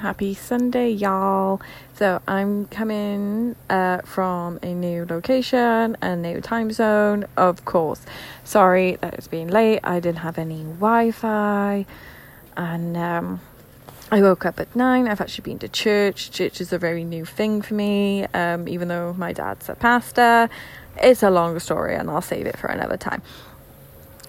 Happy Sunday, y'all. So, I'm coming uh, from a new location, a new time zone, of course. Sorry that it's been late. I didn't have any Wi Fi. And um, I woke up at nine. I've actually been to church. Church is a very new thing for me, um, even though my dad's a pastor. It's a longer story, and I'll save it for another time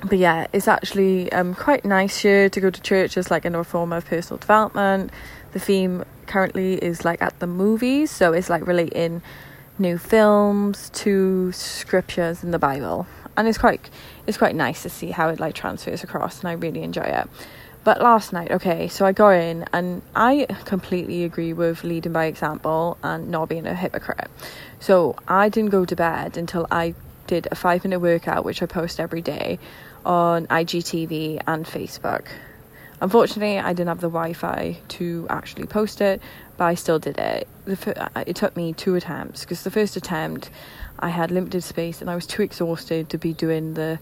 but yeah, it's actually um, quite nice here to go to church as like a form of personal development. The theme currently is like at the movies, so it's like relating new films to scriptures in the Bible, and it's quite it's quite nice to see how it like transfers across, and I really enjoy it. But last night, okay, so I got in and I completely agree with leading by example and not being a hypocrite. So I didn't go to bed until I did a five minute workout, which I post every day on IGTV and Facebook. Unfortunately, I didn't have the Wi Fi to actually post it, but I still did it. It took me two attempts because the first attempt I had limited space and I was too exhausted to be doing the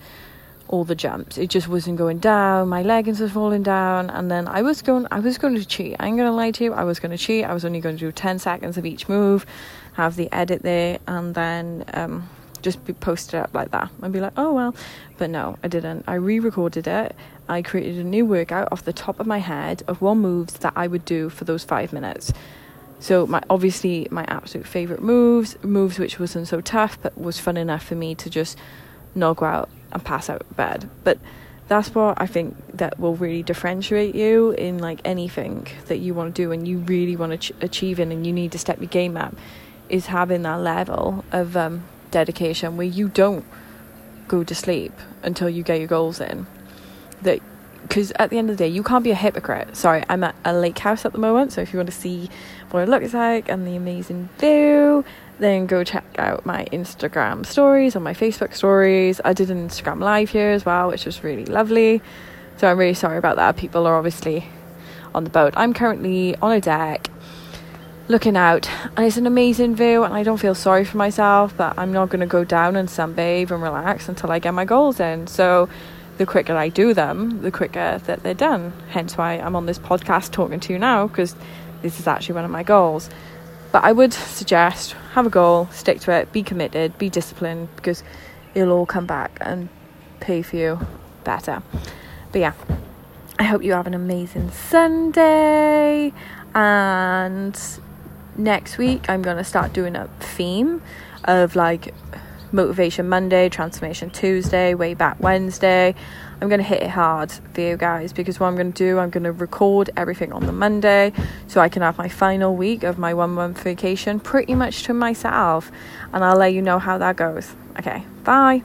all the jumps. It just wasn't going down. My leggings were falling down, and then I was going. I was going to cheat. I ain't gonna lie to you. I was going to cheat. I was only going to do ten seconds of each move, have the edit there, and then um, just be posted up like that and be like, oh well. But no, I didn't. I re recorded it. I created a new workout off the top of my head of one moves that I would do for those five minutes. So my obviously my absolute favourite moves, moves which wasn't so tough but was fun enough for me to just not go out and pass out of bed. But that's what I think that will really differentiate you in like anything that you want to do and you really want to ch- achieve in and you need to step your game up is having that level of um, dedication where you don't go to sleep until you get your goals in. That because at the end of the day, you can't be a hypocrite. Sorry, I'm at a lake house at the moment, so if you want to see what it looks like and the amazing view, then go check out my Instagram stories or my Facebook stories. I did an Instagram live here as well, which was really lovely. So I'm really sorry about that. People are obviously on the boat. I'm currently on a deck looking out and it's an amazing view and I don't feel sorry for myself but I'm not going to go down and sunbathe and relax until I get my goals in. So the quicker I do them the quicker that they're done. Hence why I'm on this podcast talking to you now because this is actually one of my goals. But I would suggest have a goal stick to it be committed be disciplined because it'll all come back and pay for you better. But yeah I hope you have an amazing Sunday and next week I'm going to start doing a theme of like motivation Monday, transformation Tuesday, way back Wednesday. I'm going to hit it hard for you guys because what I'm going to do, I'm going to record everything on the Monday so I can have my final week of my one month vacation pretty much to myself and I'll let you know how that goes. Okay, bye.